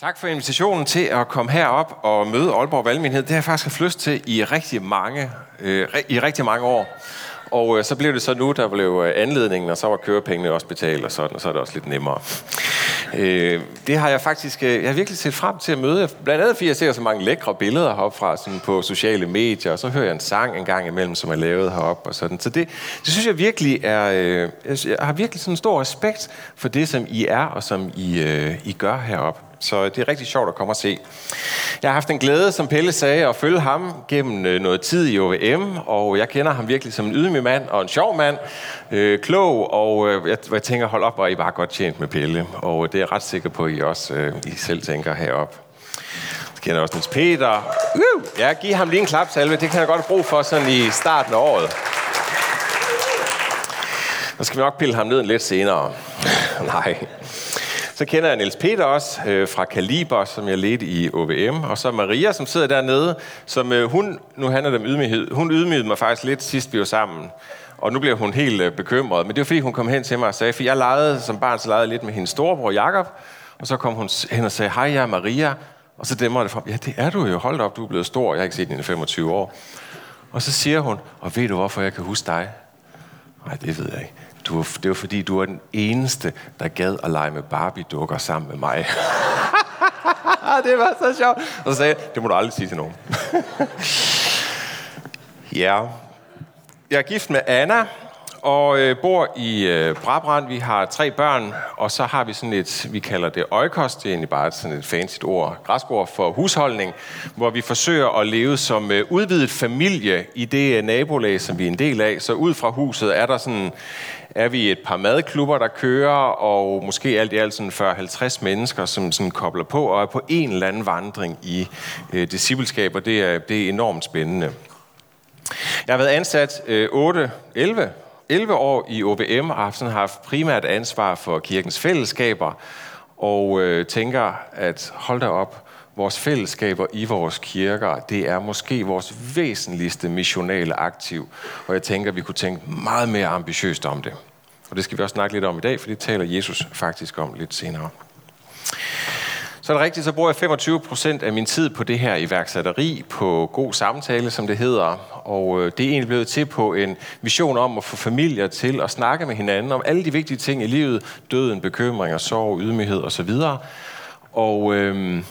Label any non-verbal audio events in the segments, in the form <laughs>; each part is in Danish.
Tak for invitationen til at komme herop og møde Aalborg Valgmenighed. Det har jeg faktisk haft lyst til i rigtig mange, øh, i rigtig mange år. Og øh, så blev det så nu, der blev øh, anledningen, og så var kørepengene også betalt, og sådan, og så er det også lidt nemmere. Øh, det har jeg faktisk, øh, jeg har virkelig set frem til at møde. Blandt andet fordi jeg ser så mange lækre billeder heroppe fra sådan på sociale medier, og så hører jeg en sang en gang imellem, som er lavet heroppe og sådan. Så det, det synes jeg virkelig er, øh, jeg har virkelig sådan en stor respekt for det, som I er, og som I, øh, I gør heroppe. Så det er rigtig sjovt at komme og se. Jeg har haft en glæde, som Pelle sagde, at følge ham gennem øh, noget tid i OVM, og jeg kender ham virkelig som en ydmyg mand og en sjov mand, øh, klog, og øh, jeg, jeg tænker, hold op, hvor I bare godt tjent med Pelle. Og det er jeg ret sikker på, at I også øh, I selv tænker herop. Jeg kender også Niels Peter. Uh! Ja, giv ham lige en klapsalve. Det kan jeg godt bruge for sådan i starten af året. Så skal vi nok pille ham ned lidt senere. <laughs> Nej. Så kender jeg Niels Peter også øh, fra Kaliber, som jeg ledte i OVM. Og så Maria, som sidder dernede, som øh, hun, nu handler det om ydmyghed, hun ydmygede mig faktisk lidt sidst vi var sammen. Og nu bliver hun helt øh, bekymret. Men det var fordi, hun kom hen til mig og sagde, for jeg legede som barn, så legede lidt med hendes storebror Jakob. Og så kom hun hen og sagde, hej, jeg er Maria. Og så dæmmer det for ja, det er du jo. Hold op, du er blevet stor. Jeg har ikke set hende i 25 år. Og så siger hun, og ved du, hvorfor jeg kan huske dig? Nej, det ved jeg ikke. Du, det var fordi, du var den eneste, der gad at lege med Barbie-dukker sammen med mig. <laughs> det var så sjovt. Og så sagde jeg, det må du aldrig sige til nogen. <laughs> ja. Jeg er gift med Anna, og øh, bor i øh, Brabrand. Vi har tre børn, og så har vi sådan et, vi kalder det øjekost. det er egentlig bare sådan et fancy ord, græskord for husholdning, hvor vi forsøger at leve som øh, udvidet familie i det øh, nabolag, som vi er en del af. Så ud fra huset er der sådan er vi et par madklubber, der kører, og måske alt i alt sådan 40-50 mennesker, som sådan kobler på og er på en eller anden vandring i øh, discipleskab, og det er, det er enormt spændende. Jeg har været ansat øh, 8, 11, 11 år i OBM og har sådan haft primært ansvar for kirkens fællesskaber, og øh, tænker, at hold da op, vores fællesskaber i vores kirker, det er måske vores væsentligste missionale aktiv. Og jeg tænker, at vi kunne tænke meget mere ambitiøst om det. Og det skal vi også snakke lidt om i dag, for det taler Jesus faktisk om lidt senere. Så er det rigtigt, så bruger jeg 25 procent af min tid på det her iværksætteri, på god samtale, som det hedder. Og øh, det er egentlig blevet til på en vision om at få familier til at snakke med hinanden om alle de vigtige ting i livet. Døden, bekymringer, sorg, ydmyghed osv. Og øhm,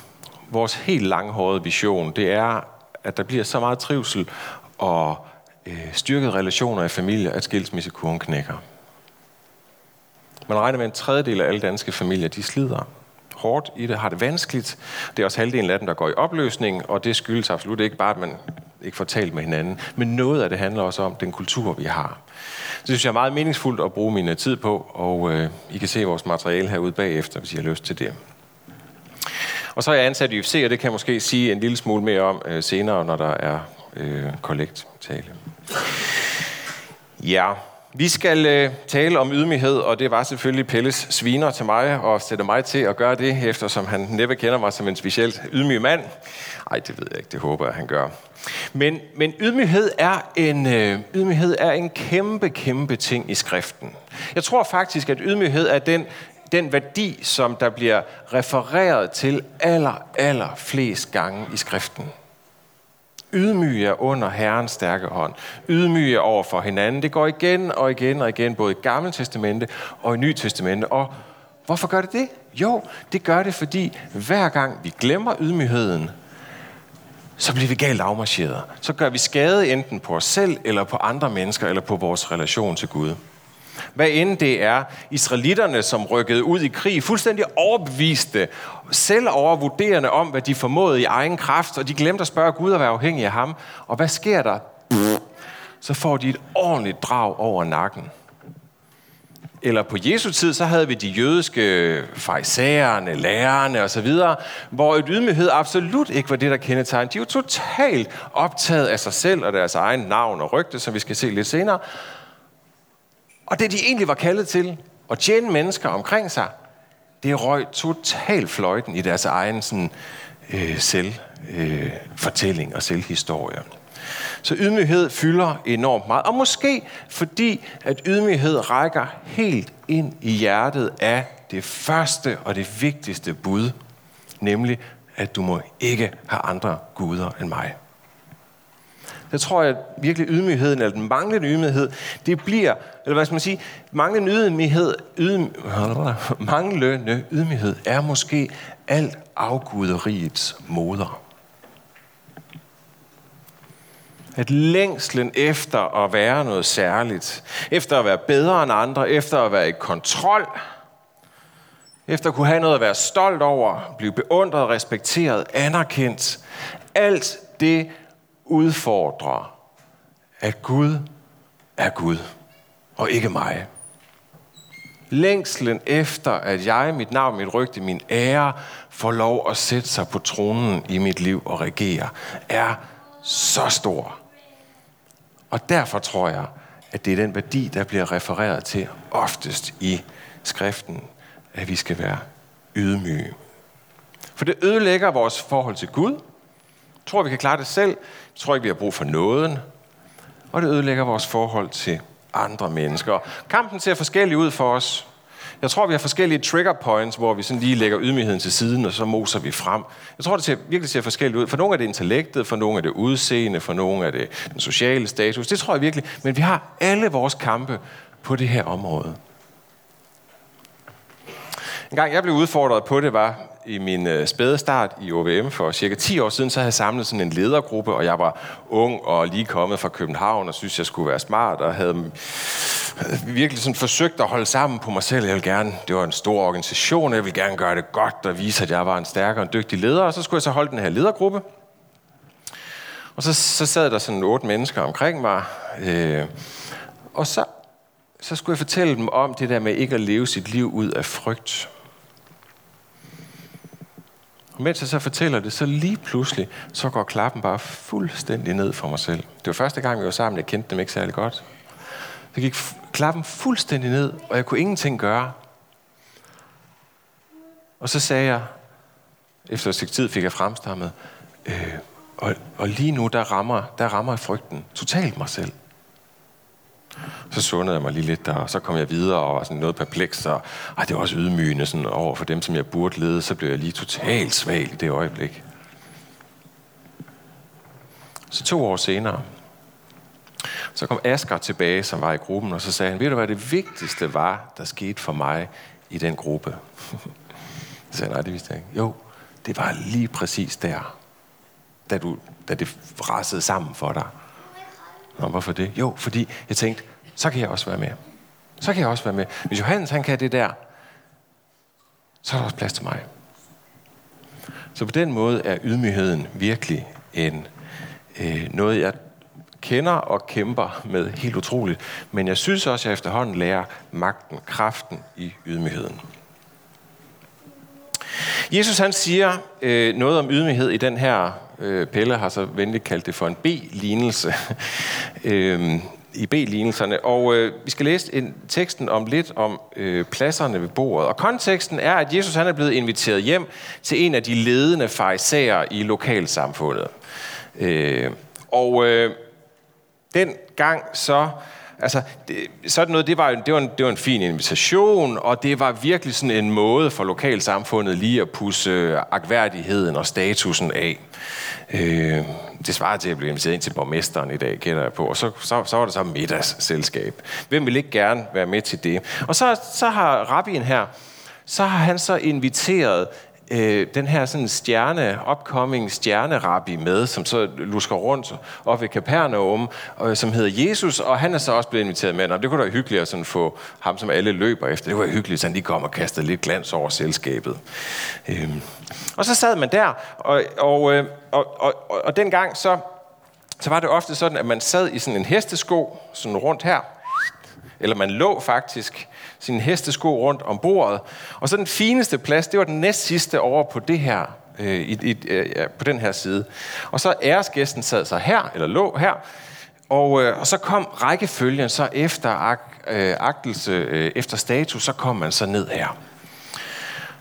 vores helt langhårede vision, det er, at der bliver så meget trivsel og øh, styrket relationer i familier, at skilsmissekurven knækker. Man regner med, at en tredjedel af alle danske familier, de slider hårdt i det, har det vanskeligt. Det er også halvdelen af dem, der går i opløsning, og det skyldes absolut ikke bare, at man ikke får talt med hinanden, men noget af det handler også om den kultur, vi har. Det synes jeg er meget meningsfuldt at bruge min øh, tid på, og øh, I kan se vores materiale herude bagefter, hvis I har lyst til det. Og så er jeg ansat i UFC, og det kan jeg måske sige en lille smule mere om øh, senere, når der er øh, kollekt-tale. Ja, vi skal øh, tale om ydmyghed, og det var selvfølgelig Pelles sviner til mig, og sætte mig til at gøre det, eftersom han næppe kender mig som en specielt ydmyg mand. Nej, det ved jeg ikke, det håber jeg, han gør. Men, men ydmyghed, er en, øh, ydmyghed er en kæmpe, kæmpe ting i skriften. Jeg tror faktisk, at ydmyghed er den den værdi, som der bliver refereret til aller, aller flest gange i skriften. Ydmyge under Herrens stærke hånd. Ydmyge over for hinanden. Det går igen og igen og igen, både i Gamle Testamente og i Nye Testamente. Og hvorfor gør det det? Jo, det gør det, fordi hver gang vi glemmer ydmygheden, så bliver vi galt afmarcheret. Så gør vi skade enten på os selv, eller på andre mennesker, eller på vores relation til Gud. Hvad end det er israelitterne, som rykkede ud i krig, fuldstændig overbeviste, selv overvurderende om, hvad de formåede i egen kraft, og de glemte at spørge Gud at være afhængig af ham. Og hvad sker der? Så får de et ordentligt drag over nakken. Eller på Jesu tid, så havde vi de jødiske farisæerne, lærerne osv., hvor et ydmyghed absolut ikke var det, der kendetegnede. De var totalt optaget af sig selv og deres egen navn og rygte, som vi skal se lidt senere. Og det, de egentlig var kaldet til, at tjene mennesker omkring sig, det røg totalt fløjten i deres egen sådan, øh, selvfortælling øh, og selvhistorie. Så ydmyghed fylder enormt meget. Og måske fordi, at ydmyghed rækker helt ind i hjertet af det første og det vigtigste bud. nemlig at du må ikke have andre guder end mig. Der tror jeg at virkelig ydmygheden, eller den manglende ydmyghed, det bliver, eller hvad skal man sige, manglende ydmyghed, ydm, manglende ydmyghed er måske alt afguderiets moder. At længslen efter at være noget særligt, efter at være bedre end andre, efter at være i kontrol, efter at kunne have noget at være stolt over, blive beundret, respekteret, anerkendt, alt det udfordrer, at Gud er Gud, og ikke mig. Længslen efter, at jeg, mit navn, mit rygte, min ære, får lov at sætte sig på tronen i mit liv og regere, er så stor. Og derfor tror jeg, at det er den værdi, der bliver refereret til oftest i skriften, at vi skal være ydmyge. For det ødelægger vores forhold til Gud. Tror vi kan klare det selv. Jeg tror ikke, vi har brug for nåden. Og det ødelægger vores forhold til andre mennesker. Kampen ser forskellig ud for os. Jeg tror, vi har forskellige trigger points, hvor vi sådan lige lægger ydmygheden til siden, og så moser vi frem. Jeg tror, det ser, virkelig ser forskelligt ud. For nogle er det intellektet, for nogle er det udseende, for nogle er det den sociale status. Det tror jeg virkelig. Men vi har alle vores kampe på det her område. En gang jeg blev udfordret på det, var i min øh, spæde start i OVM for cirka 10 år siden, så havde jeg samlet sådan en ledergruppe, og jeg var ung og lige kommet fra København og synes, jeg skulle være smart, og havde virkelig sådan forsøgt at holde sammen på mig selv. Jeg ville gerne, det var en stor organisation, jeg ville gerne gøre det godt og vise, at jeg var en stærk og en dygtig leder, og så skulle jeg så holde den her ledergruppe. Og så, så sad der sådan otte mennesker omkring mig, øh, og så, så skulle jeg fortælle dem om det der med ikke at leve sit liv ud af frygt. Og mens jeg så fortæller det, så lige pludselig, så går klappen bare fuldstændig ned for mig selv. Det var første gang, vi var sammen, jeg kendte dem ikke særlig godt. Så gik klappen fuldstændig ned, og jeg kunne ingenting gøre. Og så sagde jeg, efter et stykke tid fik jeg fremstammet, øh, og, og lige nu, der rammer, der rammer frygten totalt mig selv. Så sundede jeg mig lige lidt der, og så kom jeg videre og var sådan noget perpleks, og ej, det var også ydmygende sådan over for dem, som jeg burde lede, så blev jeg lige totalt svag i det øjeblik. Så to år senere, så kom Asger tilbage, som var i gruppen, og så sagde han, ved du hvad det vigtigste var, der skete for mig i den gruppe? <laughs> så sagde nej, det vidste jeg ikke. Jo, det var lige præcis der, da, du, da det rasede sammen for dig. Nå, hvorfor det? Jo, fordi jeg tænkte, så kan jeg også være med. Så kan jeg også være med. Hvis Johannes han kan det der, så er der også plads til mig. Så på den måde er ydmygheden virkelig en, øh, noget, jeg kender og kæmper med helt utroligt. Men jeg synes også, at jeg efterhånden lærer magten, kraften i ydmygheden. Jesus han siger øh, noget om ydmyghed i den her, øh, Pelle har så venligt kaldt det for en B-lignelse, <laughs> øh, i B-lignelserne. Og øh, vi skal læse en, teksten om lidt om øh, pladserne ved bordet. Og konteksten er, at Jesus han er blevet inviteret hjem til en af de ledende farisæer i lokalsamfundet. Øh, og øh, den gang så altså, det, sådan noget, det var, det, var en, det var en fin invitation, og det var virkelig sådan en måde for lokalsamfundet lige at pusse akværdigheden agværdigheden og statusen af. Øh, det svarer til at blive inviteret ind til borgmesteren i dag, kender jeg på. Og så, så, så var det så middagsselskab. Hvem vil ikke gerne være med til det? Og så, så har rabbien her, så har han så inviteret øh, den her sådan stjerne, upcoming stjernerabbi med, som så lusker rundt op ved Capernaum, øh, som hedder Jesus, og han er så også blevet inviteret med. Og det kunne da være hyggeligt at sådan få ham, som alle løber efter. Det var hyggeligt, at han lige kom og kastede lidt glans over selskabet. Øh. Og så sad man der, og, og, øh, og, og, og, og dengang så, så var det ofte sådan, at man sad i sådan en hestesko, sådan rundt her, eller man lå faktisk sin hestesko rundt om bordet. Og så den fineste plads, det var den næst sidste over på det her, øh, i, i, øh, ja, på den her side. Og så æresgæsten sad så her, eller lå her, og, øh, og så kom rækkefølgen så efter ak, øh, agtelse, øh, efter status, så kom man så ned her.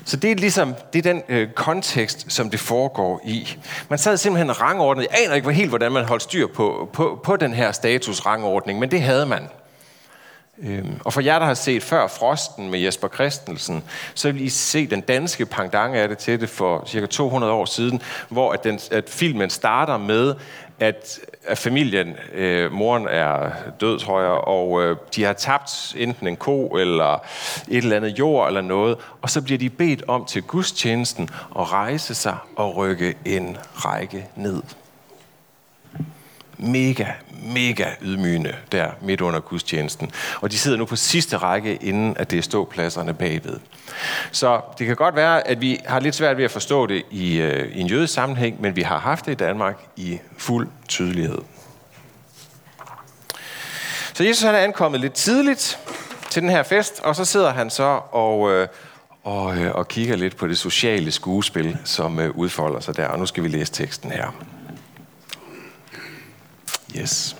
Så det er ligesom det er den øh, kontekst, som det foregår i. Man sad simpelthen rangordnet. Jeg aner ikke helt, hvordan man holdt styr på, på, på den her status-rangordning, men det havde man. Øhm, og for jer, der har set før Frosten med Jesper Christensen, så vil I se den danske pendant af det til det for cirka 200 år siden, hvor at, den, at filmen starter med, at, at familien, øh, moren er død, tror jeg, og øh, de har tabt enten en ko eller et eller andet jord eller noget, og så bliver de bedt om til gudstjenesten at rejse sig og rykke en række ned mega, mega ydmygende der midt under gudstjenesten. Og de sidder nu på sidste række, inden at det er ståpladserne bagved. Så det kan godt være, at vi har lidt svært ved at forstå det i, øh, i en jødisk sammenhæng, men vi har haft det i Danmark i fuld tydelighed. Så Jesus han er ankommet lidt tidligt til den her fest, og så sidder han så og, øh, og, øh, og kigger lidt på det sociale skuespil, som øh, udfolder sig der. Og nu skal vi læse teksten her. Yes.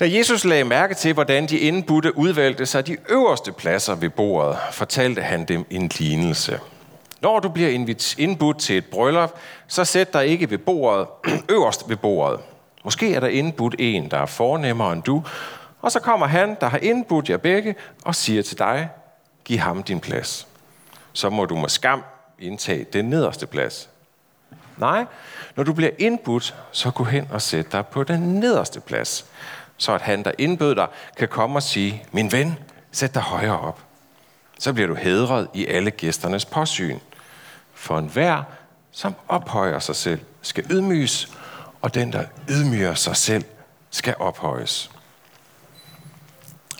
Da Jesus lagde mærke til, hvordan de indbudte udvalgte sig de øverste pladser ved bordet, fortalte han dem en lignelse. Når du bliver indbudt til et bryllup, så sæt dig ikke ved bordet, <clears throat> øverst ved bordet. Måske er der indbudt en, der er fornemmere end du, og så kommer han, der har indbudt jer begge, og siger til dig, giv ham din plads. Så må du med skam indtage den nederste plads. Nej, når du bliver indbudt, så gå hen og sæt dig på den nederste plads, så at han, der indbød dig, kan komme og sige, min ven, sæt dig højere op. Så bliver du hedret i alle gæsternes påsyn. For enhver, som ophøjer sig selv, skal ydmyges, og den, der ydmyger sig selv, skal ophøjes.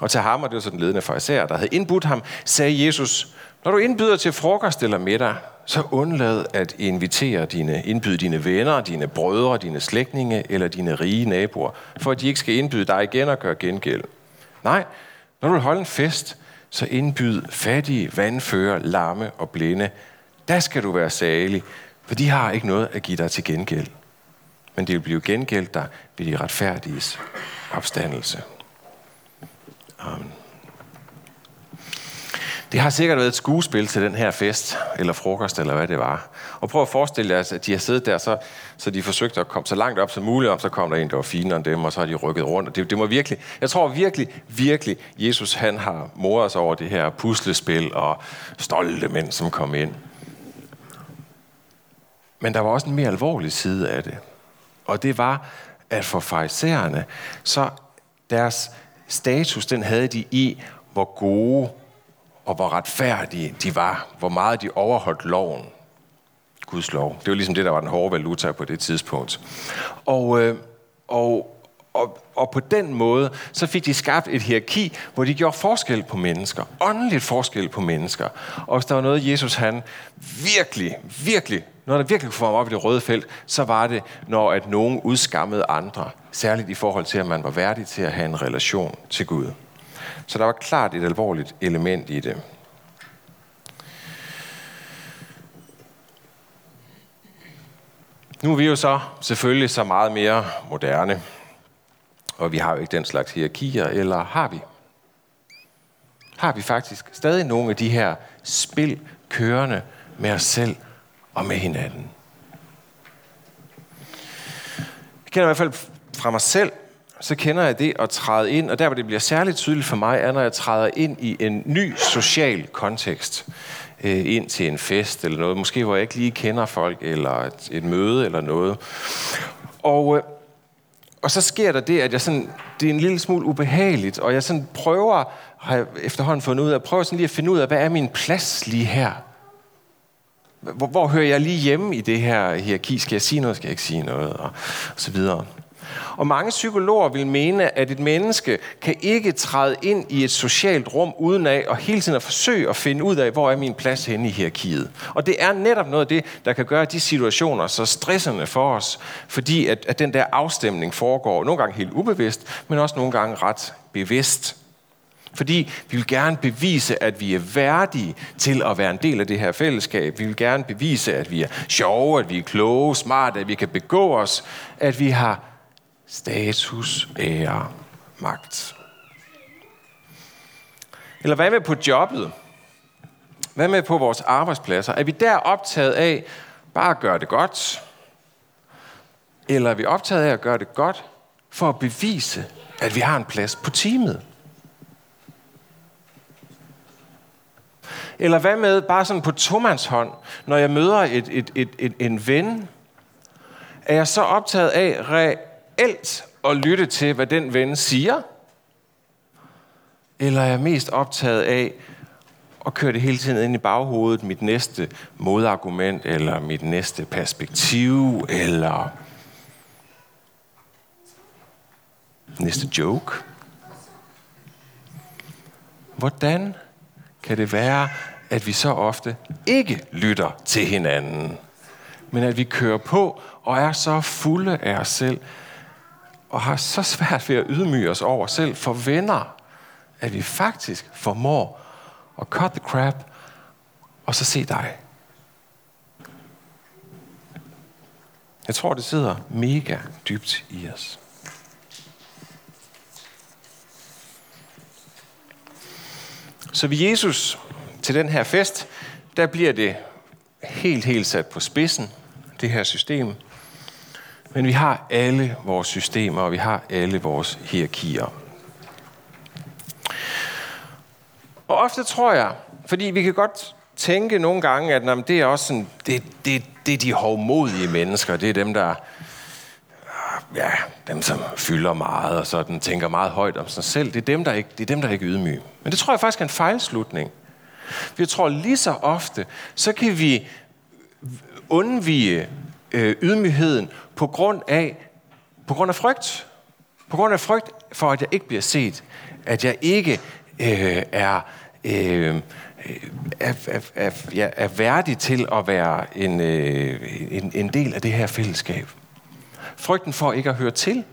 Og til ham, og det var så den ledende farisæer, der havde indbudt ham, sagde Jesus, når du indbyder til frokost eller middag, så undlad at invitere dine, indbyde dine venner, dine brødre, dine slægtninge eller dine rige naboer, for at de ikke skal indbyde dig igen og gøre gengæld. Nej, når du vil holde en fest, så indbyd fattige, vandfører, lamme og blinde. Der skal du være salig, for de har ikke noget at give dig til gengæld. Men de vil blive gengældt dig ved de retfærdiges opstandelse. Amen. Det har sikkert været et skuespil til den her fest, eller frokost, eller hvad det var. Og prøv at forestille jer, at de har siddet der, så, så de forsøgte at komme så langt op som muligt, og så kom der en, der var finere end dem, og så har de rykket rundt. Og det, det må virkelig, jeg tror virkelig, virkelig, Jesus han har moret sig over det her puslespil og stolte mænd, som kom ind. Men der var også en mere alvorlig side af det. Og det var, at for farisæerne, så deres status, den havde de i, hvor gode og hvor retfærdige de var, hvor meget de overholdt loven. Guds lov. Det var ligesom det, der var den hårde valuta på det tidspunkt. Og, øh, og, og, og på den måde, så fik de skabt et hierarki, hvor de gjorde forskel på mennesker. Åndeligt forskel på mennesker. Og hvis der var noget, Jesus han virkelig, virkelig, når der virkelig kunne få ham op i det røde felt, så var det, når at nogen udskammede andre. Særligt i forhold til, at man var værdig til at have en relation til Gud. Så der var klart et alvorligt element i det. Nu er vi jo så selvfølgelig så meget mere moderne, og vi har jo ikke den slags hierarkier, eller har vi? Har vi faktisk stadig nogle af de her spil kørende med os selv og med hinanden? Jeg kender i hvert fald fra mig selv, så kender jeg det at træde ind, og der hvor det bliver særligt tydeligt for mig, er når jeg træder ind i en ny social kontekst. Øh, ind til en fest eller noget, måske hvor jeg ikke lige kender folk, eller et, et møde eller noget. Og, øh, og så sker der det, at jeg sådan, det er en lille smule ubehageligt, og jeg sådan prøver, har jeg efterhånden fundet ud af, prøver sådan lige at finde ud af, hvad er min plads lige her? Hvor, hvor hører jeg lige hjemme i det her hierarki? Skal jeg sige noget, skal jeg ikke sige noget? Og, og så videre. Og mange psykologer vil mene, at et menneske kan ikke træde ind i et socialt rum uden af og hele tiden at forsøge at finde ud af, hvor er min plads henne i hierarkiet. Og det er netop noget af det, der kan gøre de situationer så stressende for os, fordi at, at den der afstemning foregår nogle gange helt ubevidst, men også nogle gange ret bevidst. Fordi vi vil gerne bevise, at vi er værdige til at være en del af det her fællesskab. Vi vil gerne bevise, at vi er sjove, at vi er kloge, smarte, at vi kan begå os, at vi har status, ære, magt. Eller hvad med på jobbet? Hvad med på vores arbejdspladser? Er vi der optaget af bare at gøre det godt? Eller er vi optaget af at gøre det godt for at bevise, at vi har en plads på teamet? Eller hvad med bare sådan på tomandshånd, når jeg møder et, et, et, et, en ven? Er jeg så optaget af, reelt at lytte til, hvad den ven siger? Eller er jeg mest optaget af at køre det hele tiden ind i baghovedet, mit næste modargument, eller mit næste perspektiv, eller næste joke? Hvordan kan det være, at vi så ofte ikke lytter til hinanden, men at vi kører på og er så fulde af os selv, og har så svært ved at ydmyge os over selv for venner, at vi faktisk formår at cut the crap, og så se dig. Jeg tror, det sidder mega dybt i os. Så ved Jesus til den her fest, der bliver det helt, helt sat på spidsen, det her system. Men vi har alle vores systemer, og vi har alle vores hierarkier. Og ofte tror jeg, fordi vi kan godt tænke nogle gange, at jamen, det er også sådan, det, det, det er de hovmodige mennesker, det er dem, der ja, dem, som fylder meget og sådan tænker meget højt om sig selv, det er dem, der ikke, det er dem, der ikke er ydmyge. Men det tror jeg faktisk er en fejlslutning. Vi tror lige så ofte, så kan vi undvige øh, ydmygheden på grund af på grund af frygt. På grund af frygt for, at jeg ikke bliver set. At jeg ikke øh, er, øh, er, er, er, er, er værdig til at være en, øh, en, en del af det her fællesskab. Frygten for ikke at høre til.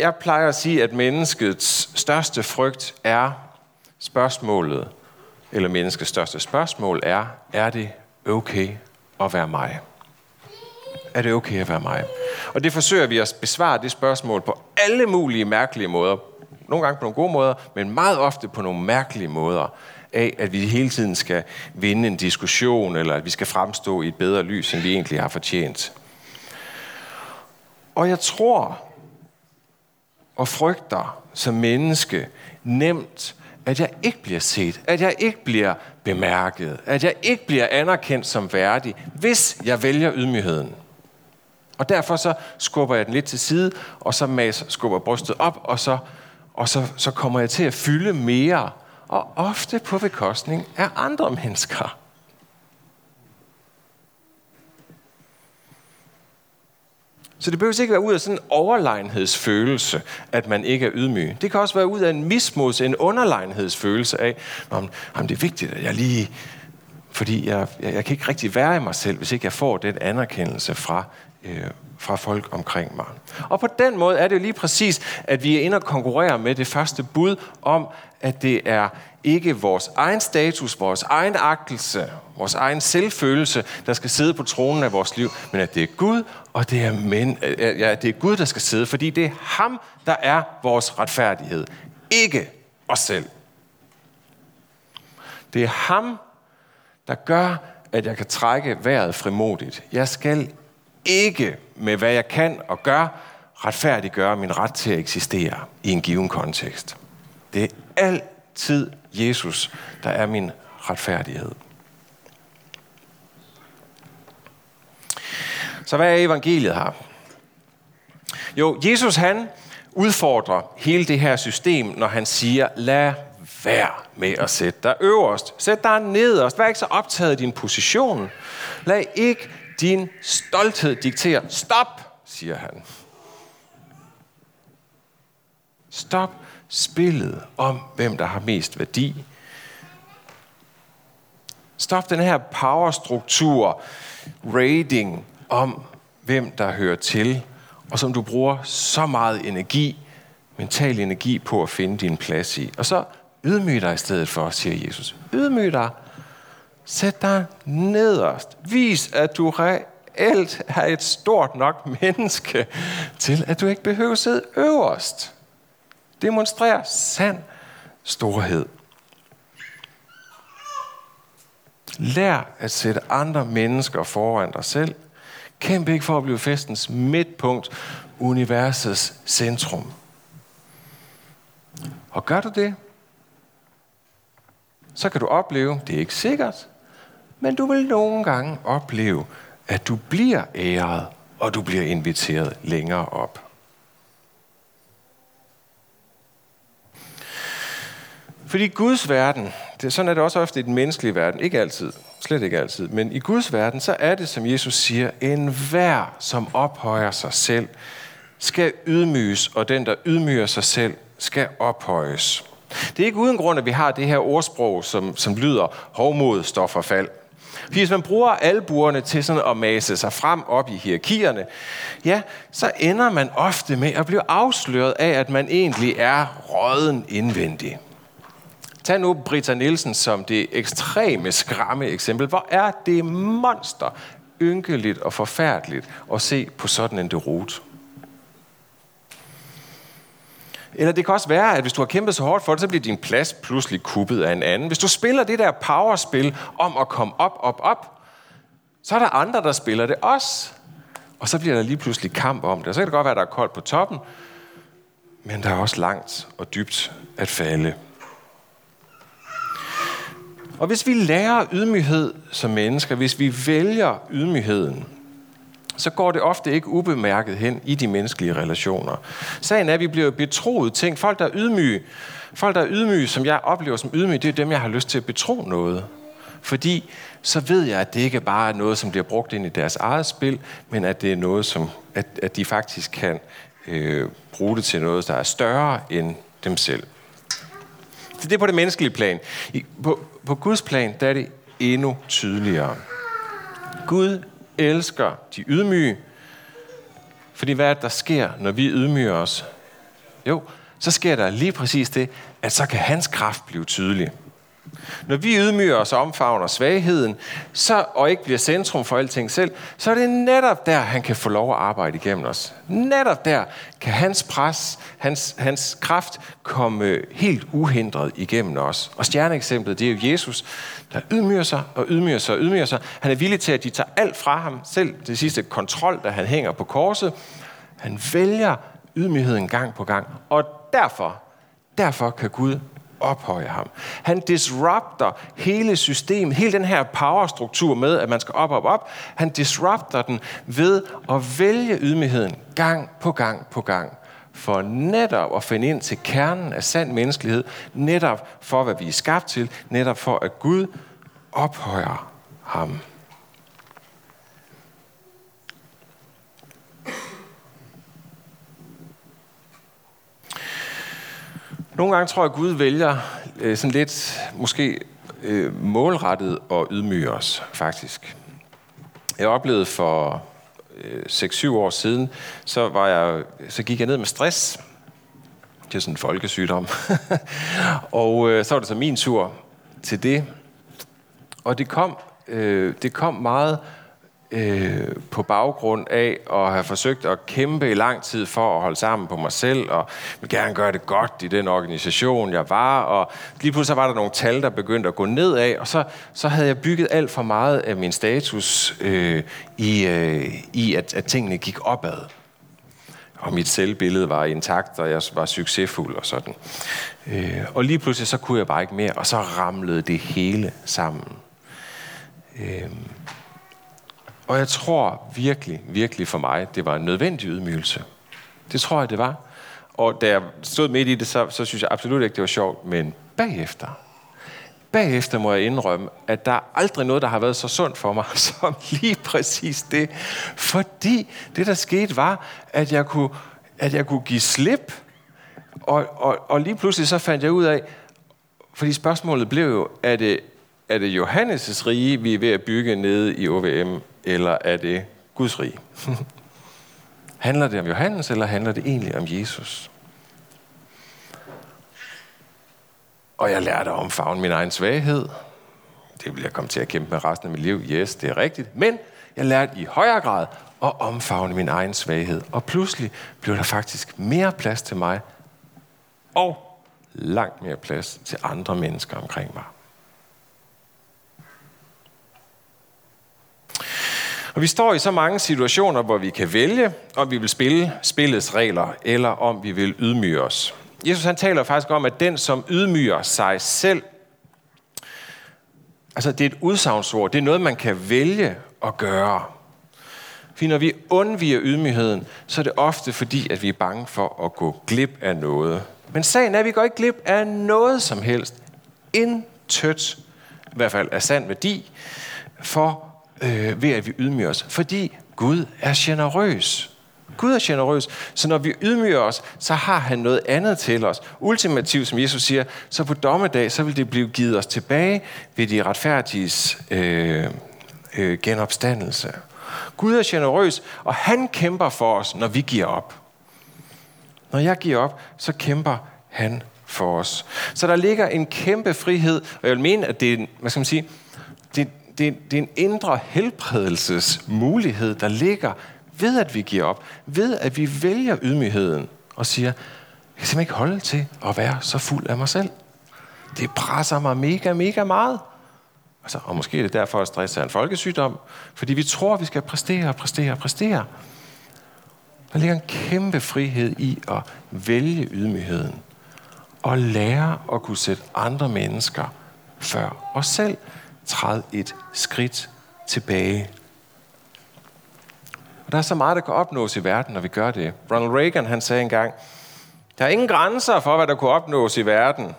Jeg plejer at sige, at menneskets største frygt er spørgsmålet, eller menneskets største spørgsmål er, er det okay at være mig? Er det okay at være mig? Og det forsøger vi at besvare det spørgsmål på alle mulige mærkelige måder. Nogle gange på nogle gode måder, men meget ofte på nogle mærkelige måder af, at vi hele tiden skal vinde en diskussion, eller at vi skal fremstå i et bedre lys, end vi egentlig har fortjent. Og jeg tror og frygter som menneske nemt, at jeg ikke bliver set, at jeg ikke bliver bemærket, at jeg ikke bliver anerkendt som værdig, hvis jeg vælger ydmygheden. Og derfor så skubber jeg den lidt til side, og så mas, skubber brystet op, og så, og så, så kommer jeg til at fylde mere og ofte på bekostning af andre mennesker. Så det behøver ikke være ud af sådan en overlegenhedsfølelse, at man ikke er ydmyg. Det kan også være ud af en mismods, en underlegenhedsfølelse af, at det er vigtigt, at jeg lige... Fordi jeg, jeg, jeg kan ikke rigtig være i mig selv, hvis ikke jeg får den anerkendelse fra, øh, fra folk omkring mig. Og på den måde er det jo lige præcis, at vi er inde og konkurrere med det første bud om, at det er ikke vores egen status, vores egen agtelse, vores egen selvfølelse, der skal sidde på tronen af vores liv, men at det er Gud, og det er, men, øh, ja, det er Gud, der skal sidde, fordi det er ham, der er vores retfærdighed. Ikke os selv. Det er ham, der gør, at jeg kan trække vejret frimodigt. Jeg skal ikke med hvad jeg kan og gør, retfærdiggøre min ret til at eksistere i en given kontekst. Det er altid Jesus, der er min retfærdighed. Så hvad er evangeliet her? Jo, Jesus han udfordrer hele det her system, når han siger, lad være med at sætte dig øverst. Sæt dig nederst. Vær ikke så optaget af din position. Lad ikke din stolthed diktere. Stop, siger han. Stop spillet om, hvem der har mest værdi. Stop den her powerstruktur, rating om, hvem der hører til, og som du bruger så meget energi, mental energi på at finde din plads i. Og så ydmyg dig i stedet for, siger Jesus. Ydmyg dig. Sæt dig nederst. Vis, at du reelt er et stort nok menneske til, at du ikke behøver at sidde øverst. Demonstrer sand storhed. Lær at sætte andre mennesker foran dig selv. Kæmp ikke for at blive festens midtpunkt, universets centrum. Og gør du det, så kan du opleve, det er ikke sikkert, men du vil nogle gange opleve, at du bliver æret, og du bliver inviteret længere op. Fordi Guds verden, det, sådan er det også ofte i den menneskelige verden, ikke altid, slet ikke altid, men i Guds verden, så er det, som Jesus siger, en hver, som ophøjer sig selv, skal ydmyges, og den, der ydmyger sig selv, skal ophøjes. Det er ikke uden grund, at vi har det her ordsprog, som, som lyder, hovmod står for fald. Fordi hvis man bruger albuerne til sådan at mase sig frem op i hierarkierne, ja, så ender man ofte med at blive afsløret af, at man egentlig er råden indvendig. Tag nu Britta Nielsen som det ekstreme skræmme eksempel. Hvor er det monster ynkeligt og forfærdeligt at se på sådan en derot. Eller det kan også være, at hvis du har kæmpet så hårdt for det, så bliver din plads pludselig kuppet af en anden. Hvis du spiller det der powerspil om at komme op, op, op, så er der andre, der spiller det også. Og så bliver der lige pludselig kamp om det. Og så kan det godt være, at der er koldt på toppen, men der er også langt og dybt at falde. Og hvis vi lærer ydmyghed som mennesker, hvis vi vælger ydmygheden, så går det ofte ikke ubemærket hen i de menneskelige relationer. Sagen er, at vi bliver betroet ting. Folk, der er ydmyge, folk, der er ydmyge, som jeg oplever som ydmyge, det er dem, jeg har lyst til at betro noget. Fordi så ved jeg, at det ikke bare er noget, som bliver brugt ind i deres eget spil, men at det er noget, som at, at de faktisk kan øh, bruge det til noget, der er større end dem selv. Så det er på det menneskelige plan. I, på, på Guds plan, der er det endnu tydeligere. Gud elsker de ydmyge, fordi hvad er det, der sker, når vi ydmyger os? Jo, så sker der lige præcis det, at så kan hans kraft blive tydelig. Når vi ydmyger os og omfavner svagheden, så, og ikke bliver centrum for alting selv, så er det netop der, han kan få lov at arbejde igennem os. Netop der kan hans pres, hans, hans kraft komme helt uhindret igennem os. Og stjerneeksemplet, det er jo Jesus, der ydmyger sig og ydmyger sig og ydmyger sig. Han er villig til, at de tager alt fra ham, selv det sidste kontrol, da han hænger på korset. Han vælger ydmygheden gang på gang. Og derfor, derfor kan Gud ophøje ham. Han disrupter hele systemet, hele den her powerstruktur med, at man skal op, op, op. Han disrupter den ved at vælge ydmygheden gang på gang på gang for netop at finde ind til kernen af sand menneskelighed, netop for, hvad vi er skabt til, netop for, at Gud ophøjer ham. Nogle gange tror jeg, at Gud vælger øh, sådan lidt, måske øh, målrettet og ydmyge os, faktisk. Jeg oplevede for øh, 6-7 år siden, så, var jeg, så gik jeg ned med stress. Det er sådan en folkesygdom. <laughs> og øh, så var det så min tur til det. Og det kom, øh, det kom meget øh, på baggrund af at have forsøgt at kæmpe i lang tid for at holde sammen på mig selv, og vil gerne gøre det godt i den organisation, jeg var, og lige pludselig var der nogle tal, der begyndte at gå nedad, og så, så havde jeg bygget alt for meget af min status øh, i, øh, i at, at tingene gik opad. Og mit selvbillede var intakt, og jeg var succesfuld og sådan. Øh, og lige pludselig så kunne jeg bare ikke mere, og så ramlede det hele sammen. Øh, og jeg tror virkelig, virkelig for mig, det var en nødvendig ydmygelse. Det tror jeg, det var. Og da jeg stod midt i det, så, så synes jeg absolut ikke, det var sjovt. Men bagefter, bagefter må jeg indrømme, at der er aldrig noget, der har været så sundt for mig, <laughs> som lige præcis det. Fordi det, der skete, var, at jeg kunne, at jeg kunne give slip. Og, og, og lige pludselig så fandt jeg ud af, fordi spørgsmålet blev jo, er det, er det Johannes' rige, vi er ved at bygge nede i OVM, eller er det Guds rige? <laughs> handler det om Johannes, eller handler det egentlig om Jesus? Og jeg lærte at omfavne min egen svaghed. Det vil jeg komme til at kæmpe med resten af mit liv. Yes, det er rigtigt. Men jeg lærte i højere grad at omfavne min egen svaghed. Og pludselig blev der faktisk mere plads til mig, og langt mere plads til andre mennesker omkring mig. Og vi står i så mange situationer, hvor vi kan vælge, om vi vil spille spillets regler, eller om vi vil ydmyge os. Jesus han taler faktisk om, at den, som ydmyger sig selv, Altså, det er et udsagnsord. Det er noget, man kan vælge at gøre. For når vi undviger ydmygheden, så er det ofte fordi, at vi er bange for at gå glip af noget. Men sagen er, at vi går ikke glip af noget som helst. Intet, i hvert fald af sand værdi, for øh, ved at vi ydmyger os. Fordi Gud er generøs. Gud er generøs, så når vi ydmyger os, så har han noget andet til os. Ultimativt, som Jesus siger, så på dommedag, så vil det blive givet os tilbage ved de retfærdiges øh, øh, genopstandelse. Gud er generøs, og han kæmper for os, når vi giver op. Når jeg giver op, så kæmper han for os. Så der ligger en kæmpe frihed, og jeg vil mene, at det er, hvad skal man sige, det, det, det er en indre helbredelsesmulighed, der ligger ved at vi giver op, ved at vi vælger ydmygheden og siger, jeg kan simpelthen ikke holde til at være så fuld af mig selv. Det presser mig mega, mega meget. Altså, og måske er det derfor, at stress er en folkesygdom, fordi vi tror, at vi skal præstere og præstere og præstere. Der ligger en kæmpe frihed i at vælge ydmygheden og lære at kunne sætte andre mennesker før os selv. Træde et skridt tilbage og der er så meget, der kan opnås i verden, når vi gør det. Ronald Reagan han sagde engang, der er ingen grænser for, hvad der kunne opnås i verden,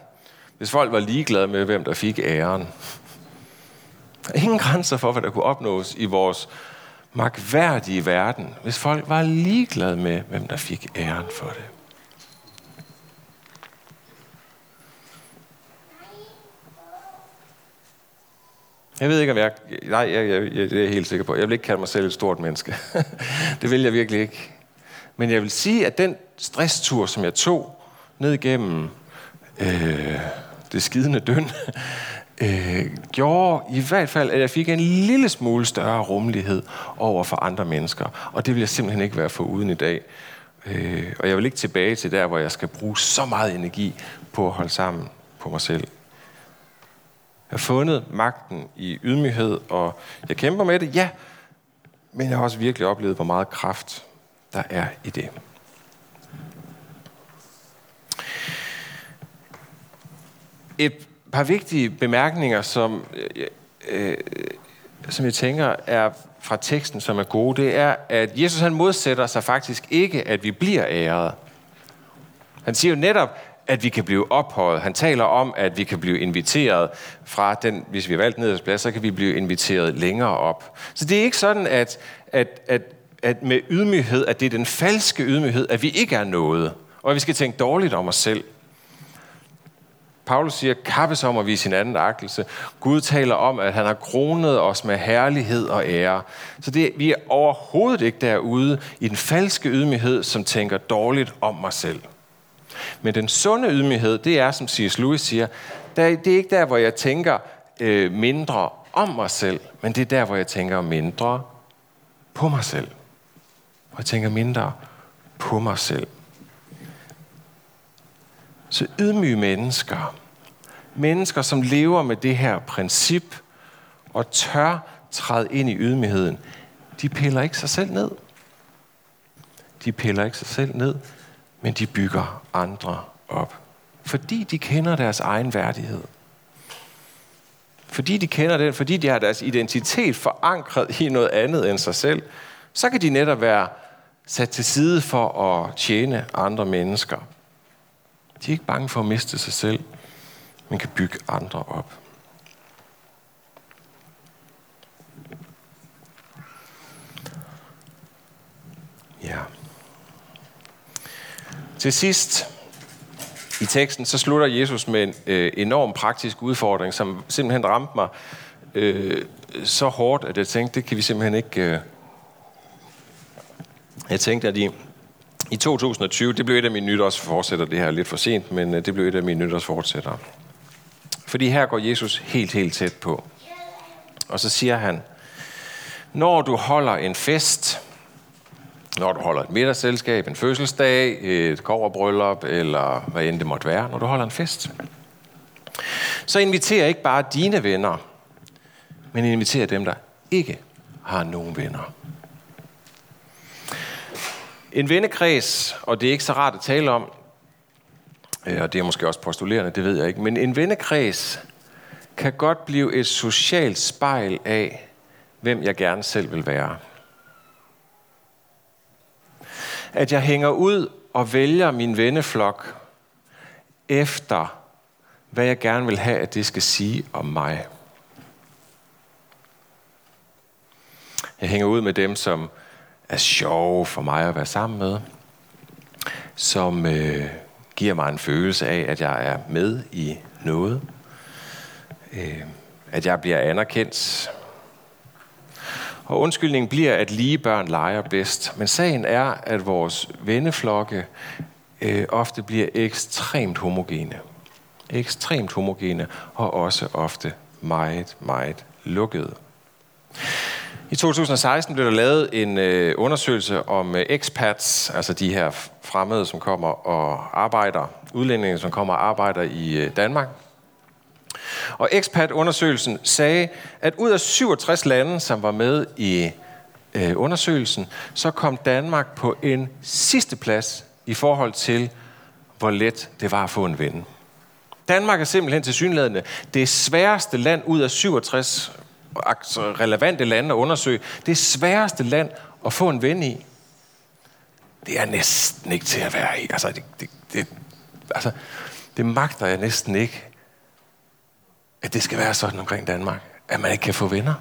hvis folk var ligeglade med, hvem der fik æren. Der er ingen grænser for, hvad der kunne opnås i vores magtværdige verden, hvis folk var ligeglade med, hvem der fik æren for det. Jeg ved ikke, om jeg... Nej, jeg, jeg, jeg, det er jeg helt sikker på. Jeg vil ikke kalde mig selv et stort menneske. <laughs> det vil jeg virkelig ikke. Men jeg vil sige, at den stresstur, som jeg tog ned igennem øh, det skidende døn, <laughs> øh, gjorde i hvert fald, at jeg fik en lille smule større rummelighed over for andre mennesker. Og det vil jeg simpelthen ikke være for uden i dag. Øh, og jeg vil ikke tilbage til der, hvor jeg skal bruge så meget energi på at holde sammen på mig selv har fundet magten i ydmyghed, og jeg kæmper med det, ja, men jeg har også virkelig oplevet, hvor meget kraft der er i det. Et par vigtige bemærkninger, som, øh, øh, som jeg tænker er fra teksten, som er gode, det er, at Jesus han modsætter sig faktisk ikke, at vi bliver æret. Han siger jo netop, at vi kan blive ophøjet. Han taler om, at vi kan blive inviteret fra den, hvis vi har valgt nederst plads, så kan vi blive inviteret længere op. Så det er ikke sådan, at, at, at, at med ydmyghed, at det er den falske ydmyghed, at vi ikke er noget, og at vi skal tænke dårligt om os selv. Paulus siger, kappes om at vise sin anden agtelse. Gud taler om, at han har kronet os med herlighed og ære. Så det, vi er overhovedet ikke derude i den falske ydmyghed, som tænker dårligt om mig selv. Men den sunde ydmyghed, det er, som C.S. Lewis siger, det er ikke der, hvor jeg tænker øh, mindre om mig selv, men det er der, hvor jeg tænker mindre på mig selv. Hvor jeg tænker mindre på mig selv. Så ydmyge mennesker, mennesker, som lever med det her princip, og tør træde ind i ydmygheden, de piller ikke sig selv ned. De piller ikke sig selv ned men de bygger andre op. Fordi de kender deres egen værdighed. Fordi de kender den, fordi de har deres identitet forankret i noget andet end sig selv, så kan de netop være sat til side for at tjene andre mennesker. De er ikke bange for at miste sig selv, men kan bygge andre op. Ja. Til sidst i teksten, så slutter Jesus med en øh, enorm praktisk udfordring, som simpelthen ramte mig øh, så hårdt, at jeg tænkte, det kan vi simpelthen ikke... Øh. Jeg tænkte, at i, i 2020, det blev et af mine nytårsforsætter, det her lidt for sent, men øh, det blev et af mine nytårsforsætter. Fordi her går Jesus helt, helt tæt på. Og så siger han, når du holder en fest, når du holder et middagsselskab, en fødselsdag, et koverbryllup, eller hvad end det måtte være, når du holder en fest. Så inviterer ikke bare dine venner, men inviterer dem, der ikke har nogen venner. En vennekreds, og det er ikke så rart at tale om, øh, og det er måske også postulerende, det ved jeg ikke, men en vennekreds kan godt blive et socialt spejl af, hvem jeg gerne selv vil være. At jeg hænger ud og vælger min venneflok efter, hvad jeg gerne vil have, at det skal sige om mig. Jeg hænger ud med dem, som er sjove for mig at være sammen med, som øh, giver mig en følelse af, at jeg er med i noget, øh, at jeg bliver anerkendt. Og undskyldningen bliver, at lige børn leger bedst. Men sagen er, at vores venneflokke øh, ofte bliver ekstremt homogene. Ekstremt homogene og også ofte meget, meget lukkede. I 2016 blev der lavet en øh, undersøgelse om øh, expats, altså de her fremmede, som kommer og arbejder, udlændinge, som kommer og arbejder i øh, Danmark. Og expat-undersøgelsen sagde, at ud af 67 lande, som var med i øh, undersøgelsen, så kom Danmark på en sidste plads i forhold til, hvor let det var at få en ven. Danmark er simpelthen til synlædende det sværeste land ud af 67 altså relevante lande at undersøge. Det sværeste land at få en ven i. Det er næsten ikke til at være i. Altså, det, det, det, altså, det magter jeg næsten ikke, at det skal være sådan omkring Danmark. At man ikke kan få venner.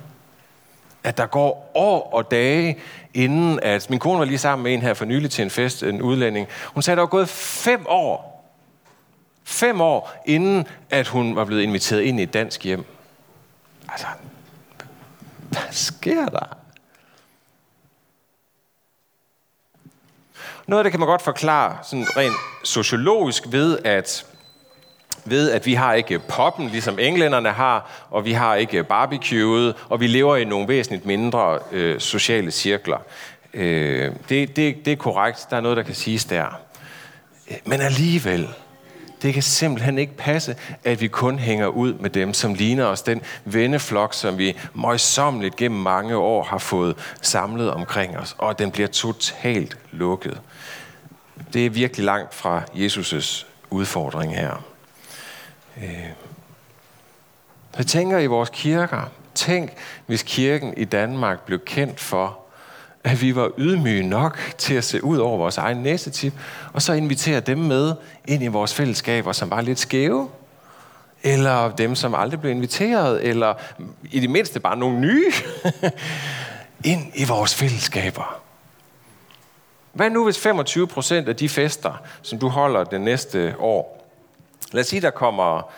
At der går år og dage, inden at... Min kone var lige sammen med en her for nylig til en fest, en udlænding. Hun sagde, at der var gået fem år. Fem år, inden at hun var blevet inviteret ind i et dansk hjem. Altså, hvad sker der? Noget af det kan man godt forklare sådan rent sociologisk ved, at ved, at vi har ikke poppen, ligesom englænderne har, og vi har ikke barbecueet, og vi lever i nogle væsentligt mindre øh, sociale cirkler. Øh, det, det, det er korrekt. Der er noget, der kan siges der. Øh, men alligevel, det kan simpelthen ikke passe, at vi kun hænger ud med dem, som ligner os. Den venneflok, som vi møjsommeligt gennem mange år har fået samlet omkring os. Og den bliver totalt lukket. Det er virkelig langt fra Jesus' udfordring her. Øh. Jeg tænker i vores kirker. Tænk, hvis kirken i Danmark blev kendt for, at vi var ydmyge nok til at se ud over vores egen næsetip, og så invitere dem med ind i vores fællesskaber, som var lidt skæve, eller dem, som aldrig blev inviteret, eller i det mindste bare nogle nye, <laughs> ind i vores fællesskaber. Hvad nu hvis 25 procent af de fester, som du holder det næste år, lad os sige, der kommer,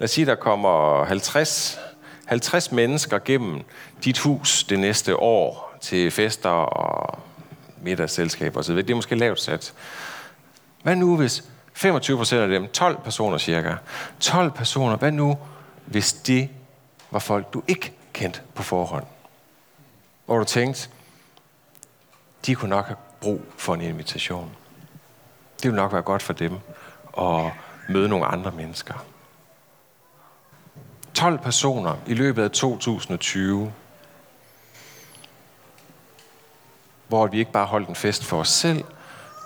lad os sige, der kommer 50, 50 mennesker gennem dit hus det næste år, til fester og middagsselskaber osv. Det er måske lavt sat. Hvad nu hvis 25 procent af dem, 12 personer cirka, 12 personer, hvad nu hvis det var folk, du ikke kendte på forhånd? Hvor du tænkte, de kunne nok have brug for en invitation. Det ville nok være godt for dem at møde nogle andre mennesker. 12 personer i løbet af 2020 hvor vi ikke bare holdt en fest for os selv,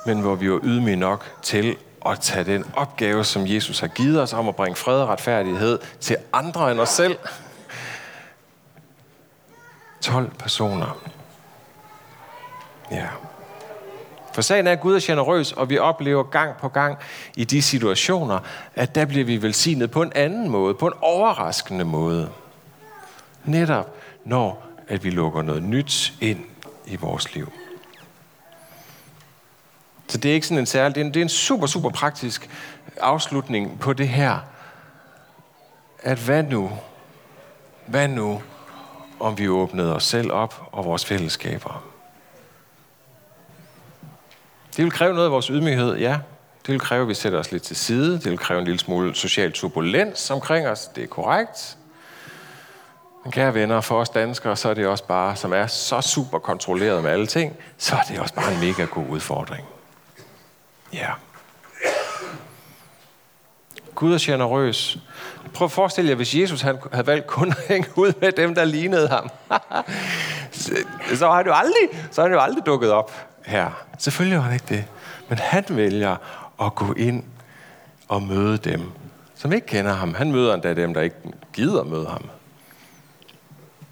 men hvor vi var ydmyge nok til at tage den opgave, som Jesus har givet os om at bringe fred og retfærdighed til andre end os selv. 12 personer. Ja. For sagen er, at Gud er generøs, og vi oplever gang på gang i de situationer, at der bliver vi velsignet på en anden måde, på en overraskende måde. Netop når at vi lukker noget nyt ind i vores liv. Så det er ikke sådan en særlig, det er en, det er en super, super praktisk afslutning på det her. At hvad nu, hvad nu, om vi åbnede os selv op og vores fællesskaber? Det vil kræve noget af vores ydmyghed, ja. Det vil kræve, at vi sætter os lidt til side. Det vil kræve en lille smule social turbulens omkring os. Det er korrekt. Men kære venner, for os danskere, så er det også bare, som er så super kontrolleret med alle ting, så er det også bare en mega god udfordring. Ja. Gud er generøs. Prøv at forestille jer, hvis Jesus han havde valgt kun at hænge ud med dem, der lignede ham. <laughs> så har han jo aldrig, så har han jo aldrig dukket op her. Selvfølgelig var han ikke det. Men han vælger at gå ind og møde dem, som ikke kender ham. Han møder endda dem, der ikke gider møde ham.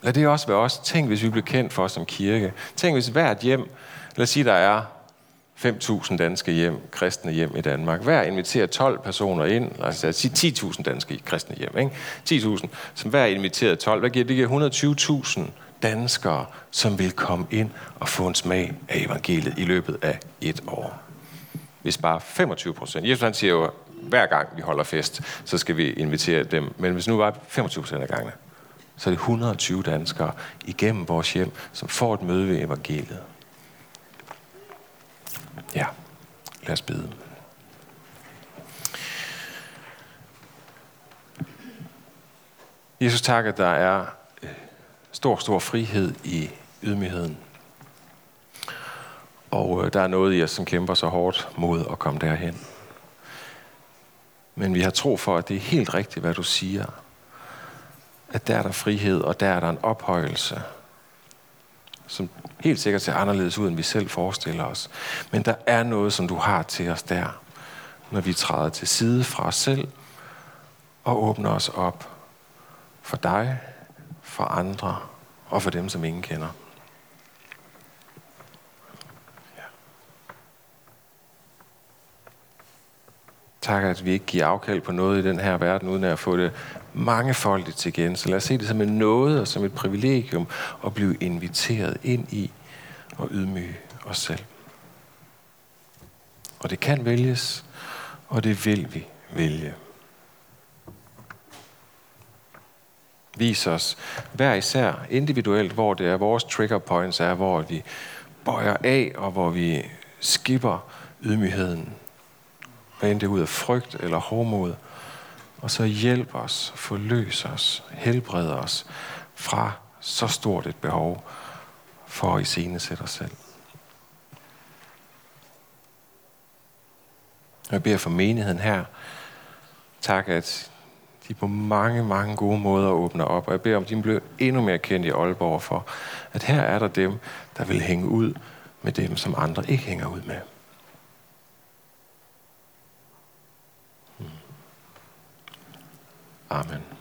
Lad det også være os. Tænk, hvis vi bliver kendt for os som kirke. Tænk, hvis hvert hjem, lad os sige, der er 5.000 danske hjem, kristne hjem i Danmark. Hver inviterer 12 personer ind, altså sige 10.000 danske kristne hjem, ikke? 10.000, som hver inviterer 12. Hvad giver det? Det giver 120.000 danskere, som vil komme ind og få en smag af evangeliet i løbet af et år. Hvis bare 25 procent. Jesus han siger jo, hver gang vi holder fest, så skal vi invitere dem. Men hvis nu var 25 procent af gangene, så er det 120 danskere igennem vores hjem, som får et møde ved evangeliet. Ja, lad os bede. Jesus, tak, at der er stor, stor frihed i ydmygheden. Og øh, der er noget i os, som kæmper så hårdt mod at komme derhen. Men vi har tro for, at det er helt rigtigt, hvad du siger. At der er der frihed, og der er der en ophøjelse, som helt sikkert ser anderledes ud, end vi selv forestiller os. Men der er noget, som du har til os der, når vi træder til side fra os selv og åbner os op for dig, for andre og for dem, som ingen kender. Tak, at vi ikke giver afkald på noget i den her verden, uden at få det mangefoldigt til igen. Så lad os se det som en noget og som et privilegium at blive inviteret ind i og ydmyge os selv. Og det kan vælges, og det vil vi vælge. Vis os hver især individuelt, hvor det er vores trigger points er, hvor vi bøjer af, og hvor vi skipper ydmygheden hvad end det er ud af frygt eller hårdmod. Og så hjælp os, forløs os, helbred os fra så stort et behov for at iscenesætte os selv. Jeg beder for menigheden her. Tak, at de på mange, mange gode måder åbner op. Og jeg beder om, at de bliver endnu mere kendt i Aalborg for, at her er der dem, der vil hænge ud med dem, som andre ikke hænger ud med. Hmm. Amen.